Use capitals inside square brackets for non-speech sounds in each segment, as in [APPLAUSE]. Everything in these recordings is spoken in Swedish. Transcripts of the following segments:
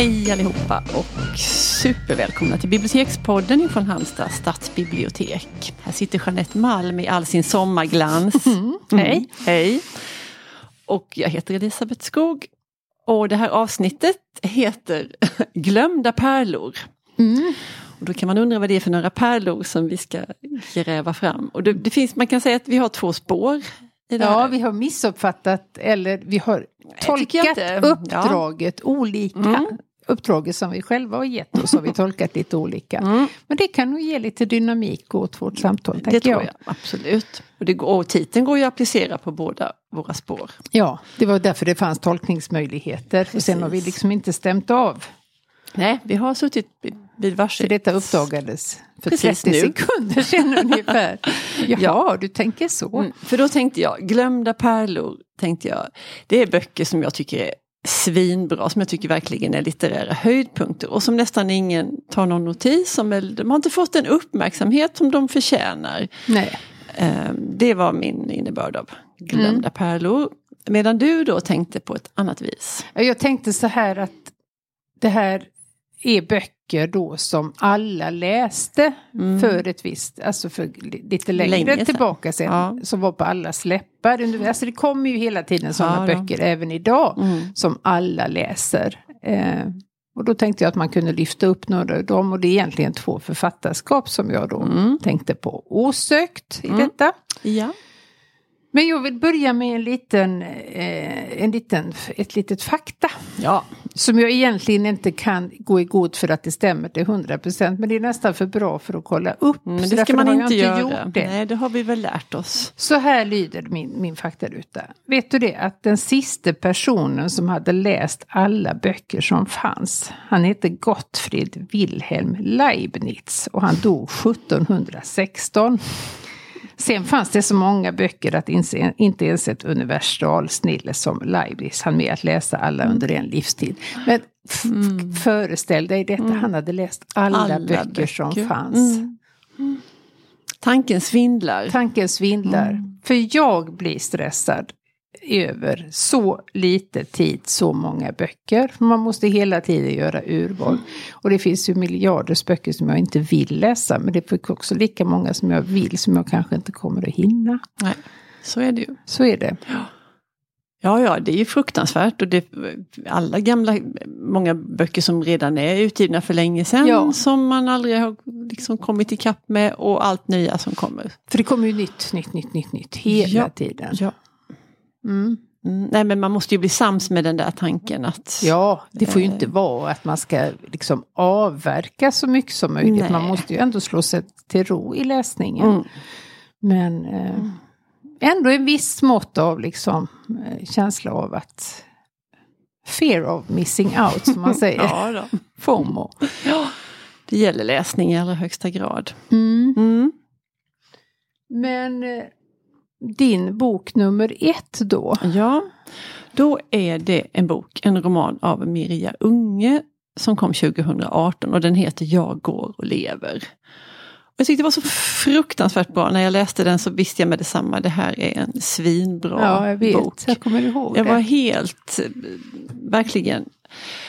Hej allihopa och supervälkomna till Bibliotekspodden från Halmstad stadsbibliotek. Här sitter Jeanette Malm i all sin sommarglans. Mm. Hej! Hej! Och jag heter Elisabeth Skog. Och det här avsnittet heter [LAUGHS] Glömda pärlor. Mm. Och då kan man undra vad det är för några pärlor som vi ska gräva fram. Och det, det finns, man kan säga att vi har två spår Ja, vi har missuppfattat eller vi har tolkat uppdraget ja. olika. Mm. Uppdraget som vi själva har gett oss har vi tolkat lite olika. [LAUGHS] Mm. Men det kan nog ge lite dynamik åt vårt samtal. Det tror jag. jag. absolut. Och, det går, och titeln går ju att applicera på båda våra spår. Ja, det var därför det fanns tolkningsmöjligheter. Precis. Och sen har vi liksom inte stämt av. Nej, vi har suttit vid varsitt. För detta uppdagades för Precis 30 nu. sekunder sedan [LAUGHS] ungefär. Jaha, ja. du tänker så. Mm, för då tänkte jag, Glömda pärlor, tänkte jag. Det är böcker som jag tycker är svinbra, som jag tycker verkligen är litterära höjdpunkter och som nästan ingen tar någon notis om. Eller de har inte fått den uppmärksamhet som de förtjänar. Nej. Ehm, det var min innebörd av Glömda mm. pärlor. Medan du då tänkte på ett annat vis. Jag tänkte så här att det här är böcker då som alla läste mm. för ett visst, alltså för lite längre Länge tillbaka sen. Ja. Som var på alla läppar. Alltså det kommer ju hela tiden sådana ja, böcker även idag mm. som alla läser. Eh, och då tänkte jag att man kunde lyfta upp några av dem och det är egentligen två författarskap som jag då mm. tänkte på. Osökt i mm. detta. Ja. Men jag vill börja med en liten, eh, en liten, ett litet fakta. Ja. Som jag egentligen inte kan gå i god för att det stämmer till 100% men det är nästan för bra för att kolla upp. Mm, men det ska man inte, inte göra. Det. Nej, det har vi väl lärt oss. Så här lyder min, min faktaruta. Vet du det att den sista personen som hade läst alla böcker som fanns, han hette Gottfried Wilhelm Leibniz och han dog 1716. Sen fanns det så många böcker att inse, inte ens ett universalsnille som Leibniz hann med att läsa alla under en livstid. Men mm. föreställ dig detta, mm. han hade läst alla, alla böcker, böcker, som fanns. Mm. mm. Tanken svindlar. Tanken svindlar. Mm. För jag blir stressad över så lite tid, så många böcker. Man måste hela tiden göra urval. Och det finns ju miljarders böcker som jag inte vill läsa. Men det finns också lika många som jag vill som jag kanske inte kommer att hinna. Nej, så är det ju. Så är det. Ja. Ja, ja, det är ju fruktansvärt och det, alla gamla, många böcker som redan är utgivna för länge sedan ja. som man aldrig har liksom kommit ikapp med och allt nya som kommer. För det kommer ju nytt, nytt, nytt, nytt, nytt hela ja. tiden. Ja. Mm. Mm, nej men man måste ju bli sams med den där tanken att... Ja, det får ju inte eh, vara att man ska liksom avverka så mycket som möjligt. Nej. Man måste ju ändå slå sig till ro i läsningen. Mm. Men eh, mm. ändå en viss mått av liksom eh, känsla av att fear of missing out som man [LAUGHS] säger. ja, då. FOMO. Ja, det gäller läsning i allra högsta grad. Mm. Mm. Men eh, din bok nummer ett då? Ja, då är det en bok, en roman av Mirja Unge som kom 2018 och den heter Jag går och lever. Jag tyckte det var så fruktansvärt bra. När jag läste den så visste jag med detsamma det här är en svinbra ja, jag vet. bok. Jag kommer ihåg Jag var helt, verkligen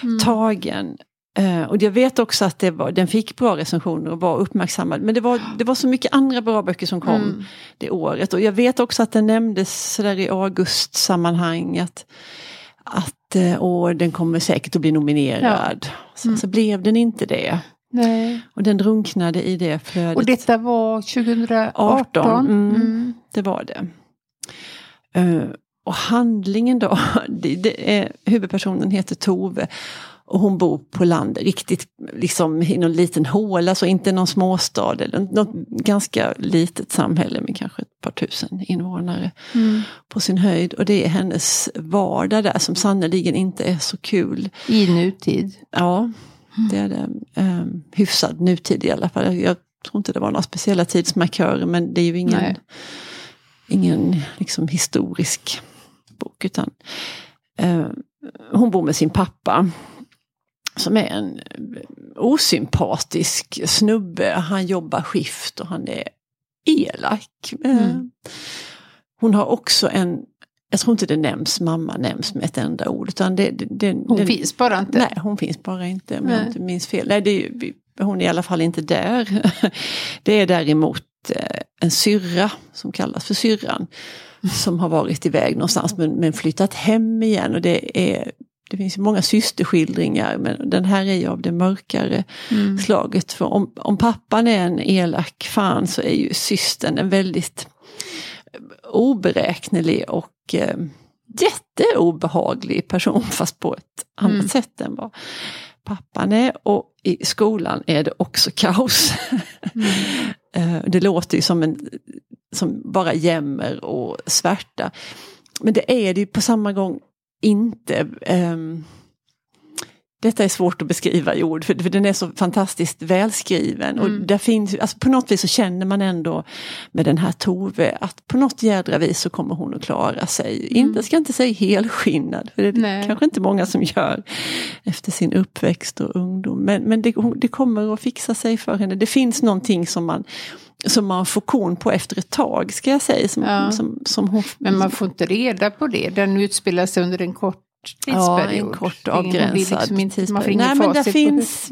mm. tagen Uh, och jag vet också att det var, den fick bra recensioner och var uppmärksammad. Men det var, det var så mycket andra bra böcker som kom mm. det året. Och jag vet också att den nämndes sådär i augustsammanhang. Att, att uh, den kommer säkert att bli nominerad. Ja. Sen mm. så blev den inte det. Nej. Och den drunknade i det flödet. Och detta var 2018? 18, mm, mm. Det var det. Uh, och handlingen då, [LAUGHS] det, det är, huvudpersonen heter Tove. Och hon bor på land, riktigt liksom i någon liten håla, så inte någon småstad eller något ganska litet samhälle med kanske ett par tusen invånare mm. på sin höjd. Och det är hennes vardag där som sannerligen inte är så kul. I nutid? Ja, det är det. Um, hyfsad nutid i alla fall. Jag, tror inte det var några speciella tidsmarkörer men det är ju ingen, ingen liksom historisk bok. utan uh, Hon bor med sin pappa som är en osympatisk snubbe. Han jobbar skift och han är elak. Mm. Hon har också en, jag tror inte det nämns, mamma nämns med ett enda ord. Utan det, det, det, Hon det, finns bara inte. Nej, hon finns bara inte om jag inte minns fel. Nej, det hon är i alla fall inte där. [LAUGHS] Det är däremot eh, en syrra som kallas för syrran. Som har varit iväg någonstans men, men flyttat hem igen. Och det, är, det finns många systerskildringar men den här är ju av det mörkare Mm. slaget. För om, om pappan är en elak fan så är ju systern en väldigt oberäknelig och eh, jätteobehaglig person [LAUGHS] fast på ett annat Mm. sätt än vad pappan är. Och i skolan är det också kaos. [LAUGHS] Eh, det låter ju som, en, som bara jämmer och svärta. Men det är det ju på samma gång inte. ehm, detta är svårt att beskriva i ord för, för den är så fantastiskt välskriven. Och Mm. där finns, alltså på något vis så känner man ändå med den här Tove att på något jädra vis så kommer hon att klara sig. Inte, jag ska inte säga helskinnad, för det är Nej. kanske inte många som gör efter sin uppväxt och ungdom. Men, men det, det kommer att fixa sig för henne. Det finns någonting som man, som man får kon på efter ett tag ska jag säga. Som, Ja. som, som hon, Men man får inte reda på det. Den utspelar sig under en kort tidsperiod. Ja, en kort avgränsad liksom inte, Man får tidsperiod. ingen Nej men det finns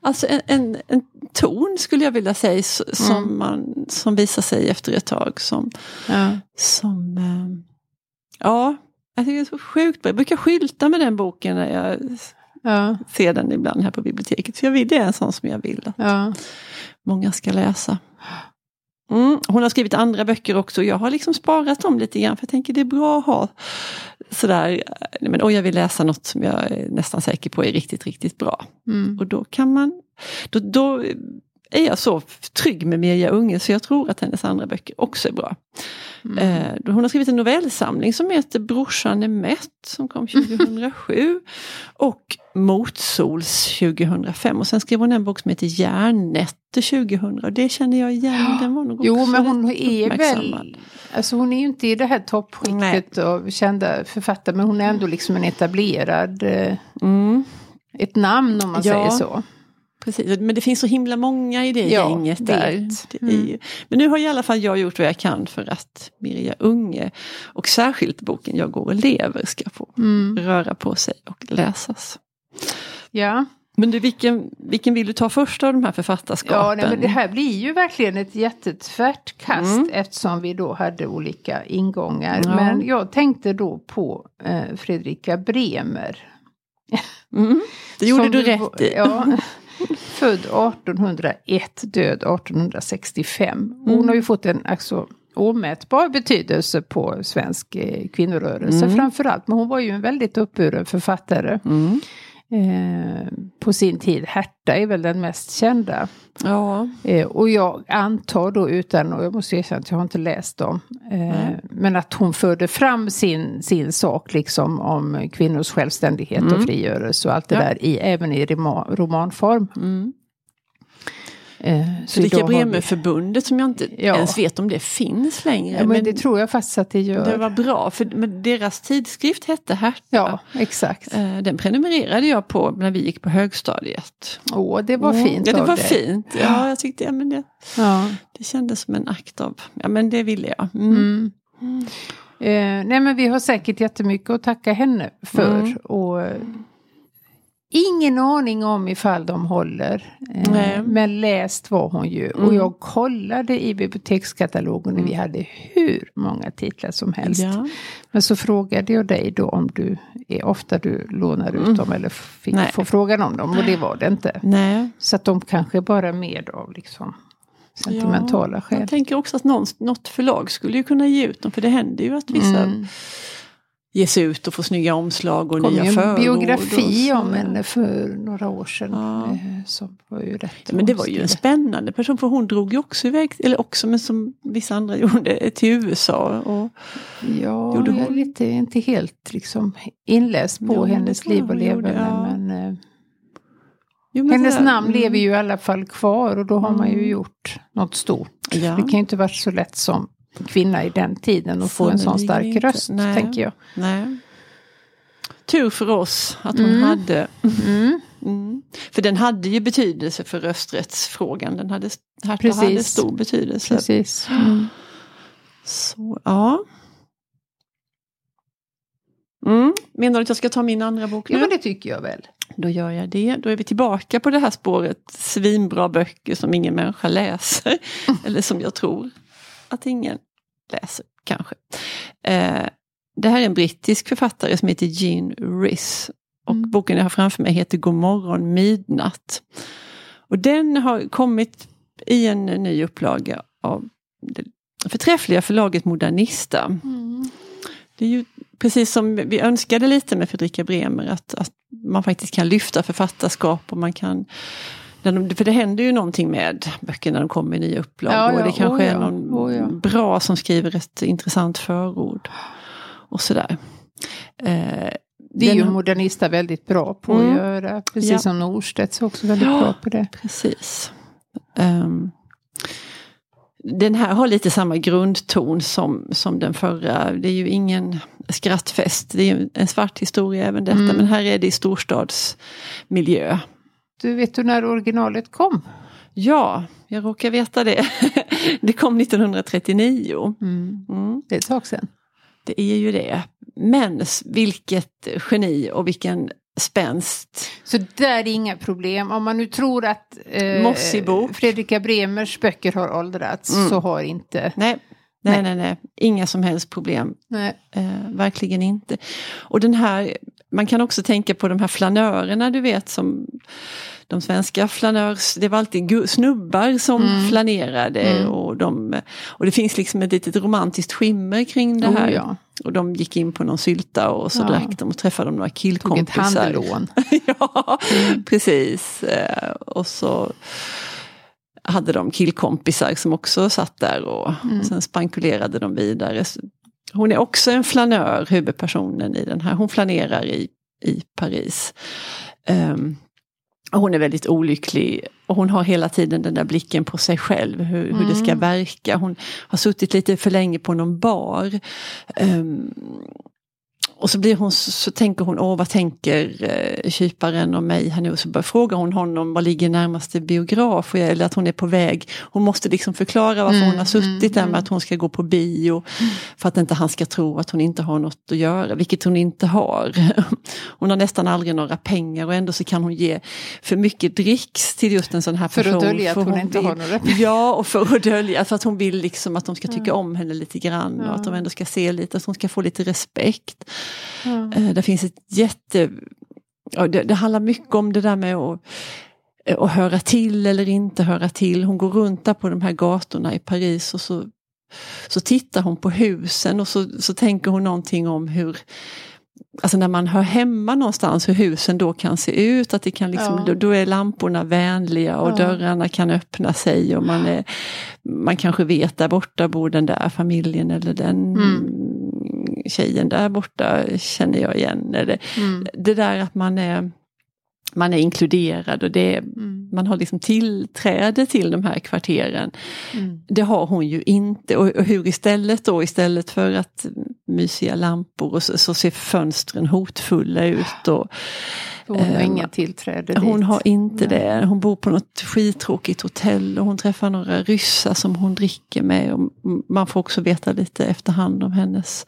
alltså en, en, en ton skulle jag vilja säga s- som, Mm. man, som visar sig efter ett tag som, Ja. som eh, ja, jag tycker det är så sjukt bra. Jag brukar skylta med den boken när jag Ja, ser den ibland här på biblioteket. För jag vill, det är en sån som jag vill att ja. många ska läsa. Mm, hon har skrivit andra böcker också. Jag har liksom sparat dem lite grann för jag tänker det är bra att ha sådär, men, och jag vill läsa något som jag är nästan säker på är riktigt, riktigt bra. Mm. Och då kan man, då, då är jag så trygg med Mirja Unge så jag tror att hennes andra böcker också är bra. Mm. Eh, hon har skrivit en novellsamling som heter Brorsan är mätt som kom [LAUGHS] 2007. och Motsols 2005 och sen skrev hon en bok som heter Järnnätter 2000 och det känner jag igen. Den var nog Jo, men hon är väl... Alltså hon är ju inte i det här toppskiktet av kända författare. Men hon är ändå liksom en etablerad... eh, Mm, Ett namn om man Ja. säger så. precis, men det finns så himla många i det Ja, gänget där. ju, men nu har i alla fall jag gjort vad jag kan för att Mirja Unge och särskilt boken Jag går och lever ska få Mm. röra på sig och läsas. Ja. Men du, vilken, vilken vill du ta först av de här författarskapen? Ja, nej, men det här blir ju verkligen ett jättetvärt kast Mm. eftersom vi då hade olika ingångar. Ja. Men jag tänkte då på eh, Fredrika Bremer. Mm, det gjorde du rätt i. Ja, [LAUGHS] född 1801, död 1865. Hon Mm. har ju fått en alltså, omätbar betydelse på svensk eh, kvinnorörelse Mm. framförallt. Men hon var ju en väldigt uppburen författare. Mm. Eh, på sin tid. Herta är väl den mest kända. Ja, Eh, och jag antar då utan, och jag måste erkänna att jag har inte läst dem. Eh, Nej. men att hon förde fram sin, sin sak liksom om kvinnors självständighet och Mm. frigörelse och allt det Ja. där i, även i roma, romanform. mm. Eh, så Fredrika vi- Bremer-förbundet som jag inte Ja. ens vet om det finns längre. Ja, men det tror jag faktiskt att det gör. det var bra, för men deras tidskrift hette Herta. Ja, exakt. Eh, Den prenumererade jag på när vi gick på högstadiet. Åh, det var Mm. fint Ja, det var dig. fint. Ja, jag tyckte ja, men det, Ja. det kändes som en akt av, ja men det ville jag. Mm. Mm. Eh, nej men vi har säkert jättemycket att tacka henne för. Mm. Och, eh, ingen aning om ifall de håller. Eh, men läst var hon ju. Och Mm. jag kollade i bibliotekskatalogen och vi hade hur många titlar som helst. Ja. Men så frågade jag dig då om du är ofta du lånar ut Mm. dem eller fick Nej. få frågan om dem. Och det var det inte. Nej. Så att de kanske bara är med av liksom sentimentala Ja, skäl. Jag tänker också att någon, något förlag skulle ju kunna ge ut dem för det händer ju att vissa Mm. ges ut och får snygga omslag och kom nya en förord. biografi och så. om henne för några år sedan. Ja. eh, Som var ju rätt Men det var ju en spännande person för hon drog ju också iväg, eller också men som vissa andra [LAUGHS] gjorde, till USA. Och, Ja, Gjorde jag är hon? lite, inte helt liksom inläst på Jo, det hennes liv och hon leverne. ja. Men, eh, jo, men hennes sådär, namn mm. lever ju i alla fall kvar och då har man ju Mm. gjort något stort. Ja. Det kan ju inte varit så lätt som kvinna i den tiden att få en sån stark inte. röst, Nej. tänker jag. Nej. Tur för oss att hon Mm. hade. Mm. Mm. För den hade ju betydelse för rösträttsfrågan. Den hade, Precis. hade stor betydelse. Precis. Mm. Så, ja. Mm. Menar du att jag ska ta min andra bok nu? Ja, men det tycker jag väl. Då gör jag det. Då är vi tillbaka på det här spåret. Svinbra böcker som ingen människa läser. [LAUGHS] Eller som jag tror att ingen läser, kanske. Eh, det här är en brittisk författare som heter Jean Rhys. Och Mm. boken jag har framför mig heter God morgon midnatt. Och den har kommit i en ny upplaga av det förträffliga förlaget Modernista. Mm. Det är ju precis som vi önskade lite med Fredrika Bremer, att, att man faktiskt kan lyfta författarskap och man kan de, för det händer ju någonting med böcker när de kommer i nya upplagor. Ja, ja, det kanske oh är någon oh ja. bra som skriver ett intressant förord. Och sådär. Eh, Det är ju Modernista väldigt bra på Mm. att göra. Precis Ja. som Norstedts också väldigt Ja. bra på det. Precis. Ehm, den här har lite samma grundton som, som den förra. Det är ju ingen skrattfest. Det är en svart historia även detta. Mm. Men här är det i storstadsmiljö. Du vet du när originalet kom? Ja, jag råkar veta det. [LAUGHS] det kom 1939. Mm. Mm, Det är ett tag sedan. det är ju det. Men vilket geni och vilken spänst. Så där är inga problem. Om man nu tror att eh. Fredrika Bremers böcker har åldrats Mm. så har inte. Nej, nej, Nej. nej, nej. Inga som helst problem. Eh, verkligen inte. Och den här, man kan också tänka på de här flanörerna du vet som de svenska flanörs, det var alltid snubbar som Mm. flanerade Mm. och, de, och det finns liksom ett litet romantiskt skimmer kring det här. Oh, ja. Och de gick in på någon sylta och så Ja. drack de och träffade de några Tog ett killkompisar. handlån. [LAUGHS] ja, precis. Eh, Och så hade de killkompisar som också satt där och Mm. sen spankulerade de vidare. Hon är också en flanör, huvudpersonen i den här. Hon flanerar i, i Paris. Och hon är väldigt olycklig och hon har hela tiden den där blicken på sig själv, hur, hur det ska Mm. verka. Hon har suttit lite för länge på någon bar. Ehm, och så blir hon, så tänker hon, åh vad tänker eh, kyparen om mig här nu? Och så börjar frågar hon honom, var ligger närmaste biograf? Eller att hon är på väg. Hon måste liksom förklara varför Mm, hon har suttit där mm, med att hon ska gå på bio. För att inte han ska tro att hon inte har något att göra, vilket hon inte har. [LAUGHS] Hon har nästan aldrig några pengar och ändå så kan hon ge för mycket dricks till just en sån här För person. att dölja att för hon inte vill, har några Ja, och för att dölja, för att hon vill liksom att de ska tycka om henne lite grann och att de ändå ska se lite, att hon ska få lite respekt. Eh, Det finns ett jätte... ja, Det, det handlar mycket om det där med att, eh, att höra till eller inte höra till. Hon går runt där på de här gatorna i Paris och så, så tittar hon på husen och så, så tänker hon någonting om hur Alltså när man hör hemma någonstans hur husen då kan se ut, att det kan liksom, Ja. då, då är lamporna vänliga och Ja. dörrarna kan öppna sig och man, är, man kanske vet där borta bor den där familjen eller den Mm. Tjejen där borta känner jag igen. Eller, Mm. det där att man är, man är inkluderad och det, är- Mm. Man har liksom tillträde till de här kvarteren. Mm. Det har hon ju inte. Och, och hur istället då, istället för att mysiga lampor och så, så ser fönstren hotfulla ut. Och, Hon har Eh, inga tillträde dit. hon har inte Nej. det. Hon bor på något skittråkigt hotell och hon träffar några ryssar som hon dricker med. Och man får också veta lite efterhand om hennes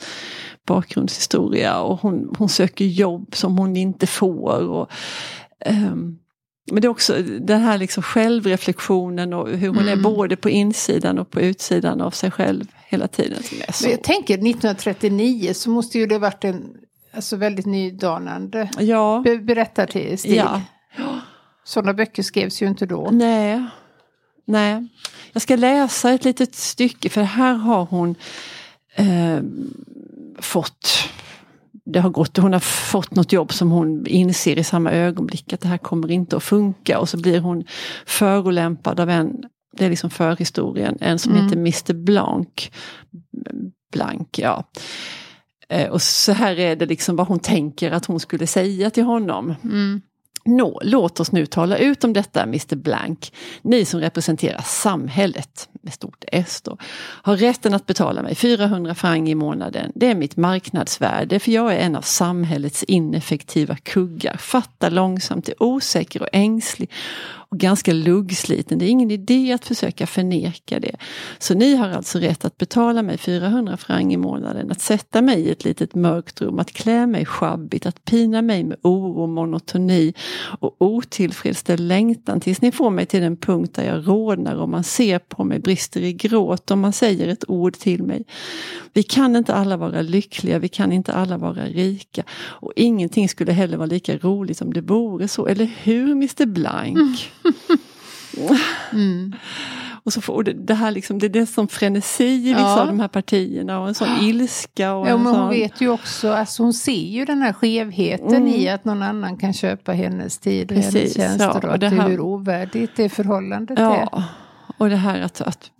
bakgrundshistoria. Och hon, hon söker jobb som hon inte får. Och, ehm, men det är också den här liksom självreflektionen och hur hon är Mm. både på insidan och på utsidan av sig själv hela tiden. Är så. Jag tänker 1939 så måste ju det varit en alltså, väldigt nydanande Ja, be- berättarstil. ja. Sådana böcker skrevs ju inte då. Nej. Nej. Jag ska läsa ett litet stycke för här har hon eh, fått det har gått, hon har fått något jobb som hon inser i samma ögonblick att det här kommer inte att funka och så blir hon förolämpad av en, det är liksom förhistorien, en som Mm. heter Mr Blank. Blank, ja. Eh, Och så här är det liksom vad hon tänker att hon skulle säga till honom. Mm. Nå, låt oss nu tala ut om detta, Mr Blank. Ni som representerar samhället med stort S då, har rätten att betala mig 400 franc i månaden. Det är mitt marknadsvärde för jag är en av samhällets ineffektiva kuggar. Fattar långsamt, är osäker och ängslig och ganska luggsliten. Det är ingen idé att försöka förneka det. Så ni har alltså rätt att betala mig 400 franc i månaden, att sätta mig i ett litet mörkt rum, att klä mig sjabbigt, att pina mig med oro, monotoni och otillfredsställd längtan tills ni får mig till den punkt där jag rodnar och man ser på mig, brister i gråt om man säger ett ord till mig. Vi kan inte alla vara lyckliga, vi kan inte alla vara rika och ingenting skulle heller vara lika roligt om det vore så, eller hur Mr Blank? [LAUGHS] Mm. Och så får det, det här liksom, det är det som frenesi i vissa Ja. av de här partierna och en sån ilska. Och Ja, en men hon sån, vet ju också, alltså hon ser ju den här skevheten Mm. i att någon annan kan köpa hennes tid och hennes tjänster ja, och det här- hur ovärdigt det förhållandet är. Ja, och det här att, att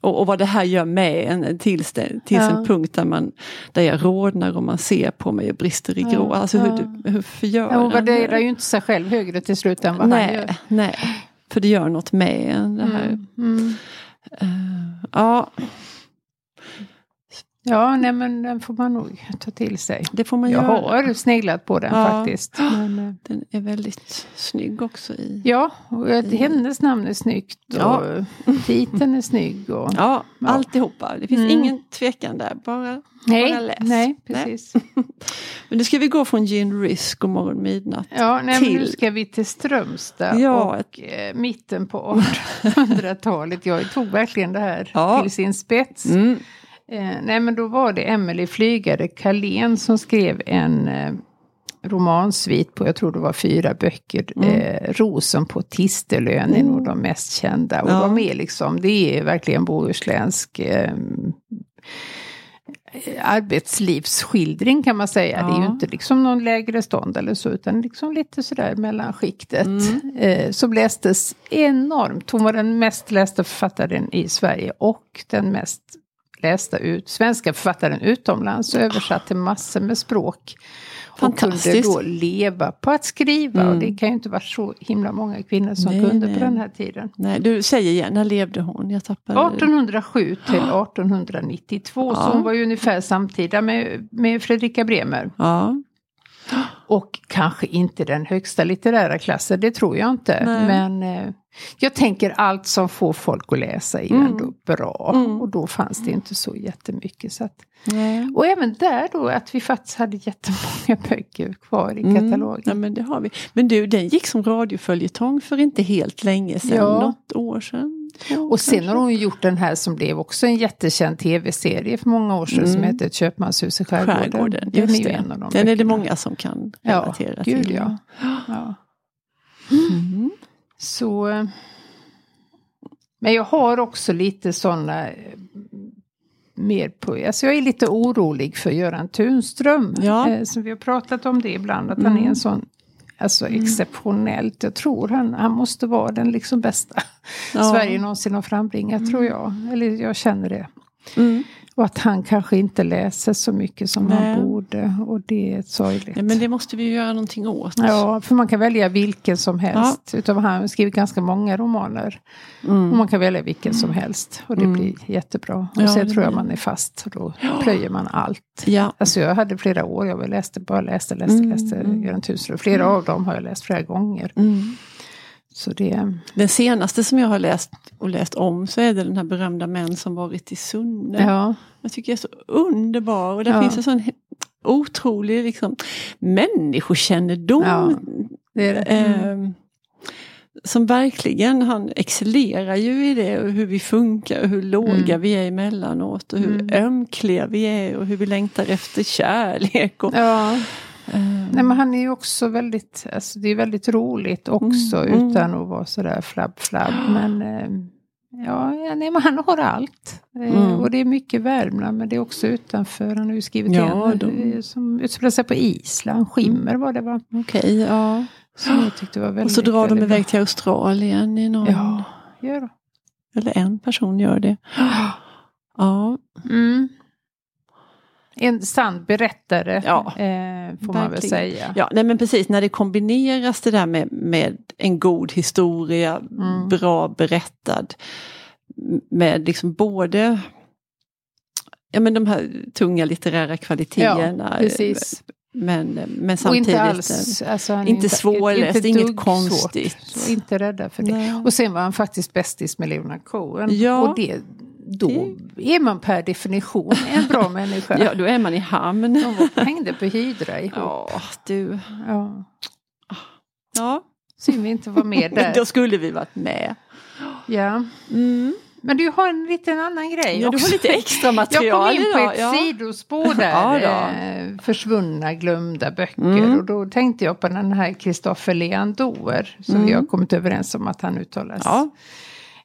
och, och vad det här gör med en tills, det, tills Ja. en punkt där, man, där jag rodnar och man ser på mig och brister i Ja, grå. Alltså hur, ja. hur förgör Ja, hon värderar ju inte sig själv högre till slut än vad han gör. Nej, nej, för det gör något med en. Det här. Mm, mm. Eh, ja, Ja, nej men den får man nog ta till sig. det får man Jag göra. har sneglat på den Ja. faktiskt. Men, eh, Den är väldigt snygg också i. ja, och att hennes namn är snyggt och Ja. titeln är snygg. Och, Ja, Ja. alltihopa. Det finns Mm. ingen tvekan där. Bara, bara nej, läs. nej, precis. [LAUGHS] Men nu ska vi gå från Gin Risk och Morgon Midnatt. Ja, nej, men nu till- ska vi till Strömstad Ja, och eh, mitten på [LAUGHS] 1800-talet. Jag tog verkligen det här Ja. till sin spets. Mm. Eh, nej, men då var det Emelie Flygare Carlén som skrev en eh, romansvit på, jag tror det var fyra böcker. Mm. Eh, Rosen på Tistelön är nog de mest kända. Och Ja. de är liksom, det är verkligen bohuslänsk eh, arbetslivsskildring kan man säga. Det är ju Ja. inte liksom någon lägre stånd eller så utan liksom lite sådär mellanskiktet. Mm. Eh, som lästes enormt. Hon var den mest lästa författaren i Sverige och den mest lästa ut, svenska författaren utomlands och översatt till massor med språk. Och kunde då leva på att skriva. Och Mm. det kan ju inte vara så himla många kvinnor som Nej, kunde nej. på den här tiden. Nej, du säger igen, när levde hon? Jag tappade... 1807 till 1892, så Ja. hon var ju ungefär samtida med, med Fredrika Bremer. Ja. Och kanske inte den högsta litterära klassen, det tror jag inte. Nej. Men eh, jag tänker allt som får folk att läsa är Mm. ändå bra. Mm. Och då fanns det inte så jättemycket. Så att, Nej. och även där då att vi faktiskt hade jättemånga [LAUGHS] böcker kvar i Mm. katalogen. Ja, men det har vi. Men du, den gick som radioföljetong för inte helt länge sedan. Ja. Något år sedan. Och sen kanske. har hon gjort den här som blev också en jättekänd tv-serie för många år sedan som Mm. heter Ett köpmanshus i skärgården. Skärgården, Den är ju det. en av de Den är det många som kan Ja, relatera gud till. ja. Ja. Mm. Så... eh, Men jag har också lite sådana... eh, Mer på, alltså jag är lite orolig för Göran Tunström. Ja. Eh, så vi har pratat om det ibland, att han Mm. är en sån Alltså exceptionellt. Jag tror han, han måste vara den liksom bästa Ja. Sverige någonsin har frambringat, tror jag. Eller jag känner det. Mm. Och att han kanske inte läser så mycket som Nej. han borde. Och det är sorgligt. Ja, men det måste vi ju göra någonting åt. Ja, för man kan välja vilken som helst. Utav han har skrivit ganska många romaner. Och Mm. man kan välja vilken som helst. Och det Mm. blir jättebra. Och Ja, sen tror jag man är fast. Och då plöjer man allt. Ja. Alltså jag hade flera år, jag läste, bara läste, läste, Mm, läste mm. Göran Tunström. Flera av dem har jag läst flera gånger. Så det, Den senaste som jag har läst och läst om så är det den här berömda Män som varit i Sunne. ja. Jag tycker jag är så underbar och där Ja. finns en sån otrolig liksom, människokännedom. Ja, det det. Mm. Eh, som verkligen, han excellerar ju i det och hur vi funkar och hur låga Mm. vi är emellanåt och hur Mm. ömkliga vi är och hur vi längtar efter kärlek. Och, Ja, eh, nej men han är ju också väldigt, alltså det är väldigt roligt också Mm, mm. utan att vara sådär flabb flabb. [GASPS] Men eh, ja, nej men han har allt. Eh, Mm. Och det är mycket Värmland men det är också utanför. Han har ju skrivit Ja, en de- som utspelar sig på Island, Skimmer var det va? Okej, ja. Som jag tyckte var väldigt Och så drar de iväg till Australien i någon, Ja, gör eller en person gör det. [GASPS] Ja, Mm. En sann berättare Ja, eh, får man väl säga. Ja, nej men precis när det kombineras det där med, med en god historia, Mm. bra berättad. med liksom både ja, men de här tunga litterära kvaliteterna. Ja, precis. Men, men samtidigt inte alls, alltså inte, inte svårläst, inte inget konstigt. Svårt, inte rädda för det. Nej. Och sen var han faktiskt bästis med Leonard Cohen. Ja. Och det, då är man per definition en bra [LAUGHS] människa. ja, då är man i hamn. De hängde på Hydra ihop. Ja, du. Ja. Ja. Synd vi inte var med [LAUGHS] där. då skulle vi varit med. Ja. Mm. Men du har en liten annan grej ja, också. Du har lite extra material [LAUGHS] Jag kom in på ett ja. sidospår där. ja, eh, försvunna, glömda böcker. Mm. Och då tänkte jag på den här Kristoffer Leandor. Som mm. vi har kommit överens om att han uttalas. Ja.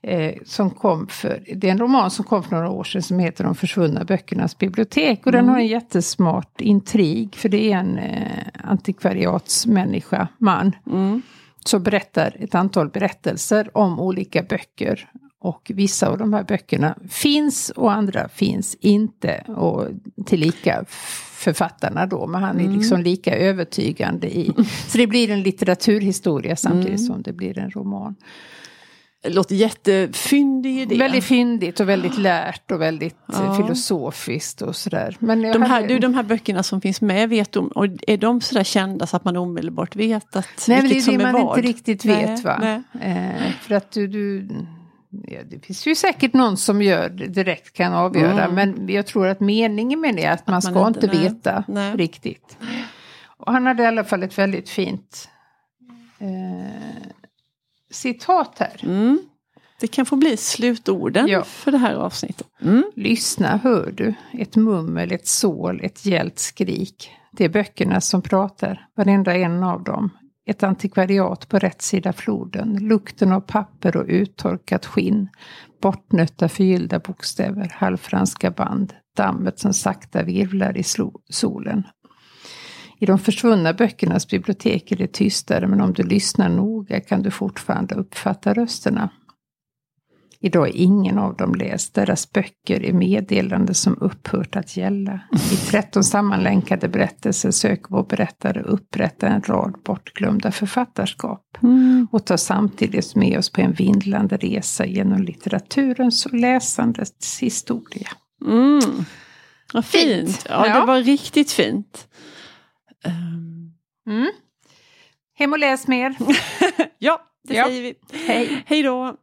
Eh, som kom för, det är en roman som kom för några år sedan som heter De försvunna böckernas bibliotek. Och mm. den har en jättesmart intrig. För det är en eh, antikvariatsmänniska, man. Mm. Som berättar ett antal berättelser om olika böcker. Och vissa av de här böckerna finns och andra finns inte. Och tillika författarna då, men han är Mm. liksom lika övertygande i. [LAUGHS] Så det blir en litteraturhistoria samtidigt Mm. som det blir en roman. Det låter jättefyndig idé. Väldigt fyndigt och väldigt lärt och väldigt Ja. eh, filosofiskt och sådär. Men De här, hade- du, de här böckerna som finns med, vet du, och är de sådär kända så att man omedelbart vet att Nej, men det vilket är som det är man vad? inte riktigt Nej, vet va. nej. Eh, för att du, du ja, det finns ju säkert någon som gör det direkt kan avgöra. Mm. Men jag tror att meningen med det är att man man ska inte- inte, nej, veta nej. riktigt. Och han hade i alla fall ett väldigt fint eh, citat här. Mm. Det kan få bli slutorden Ja. för det här avsnittet. Mm. Lyssna, hör du. Ett mummel, ett sål, ett gällt skrik. Det är böckerna som pratar, varenda en av dem. Ett antikvariat på rätt sida floden. Lukten av papper och uttorkat skinn. Bortnötta förgyllda bokstäver, halvfranska band. Dammet som sakta virvlar i solen. I de försvunna böckernas bibliotek är det tystare, men om du lyssnar noga kan du fortfarande uppfatta rösterna. Idag är ingen av dem läst. Deras böcker är meddelande som upphört att gälla. I 13 sammanlänkade berättelser söker vår berättare upprätta en rad bortglömda författarskap. Mm. Och tar samtidigt med oss på en vindlande resa genom litteraturens och läsandets historia. Mm. Vad fint. Fint. Ja, Ja. det var riktigt fint. Ehm, Mm. Hem och läs mer. [LAUGHS] ja, det Ja. säger vi. Hej. Hej då.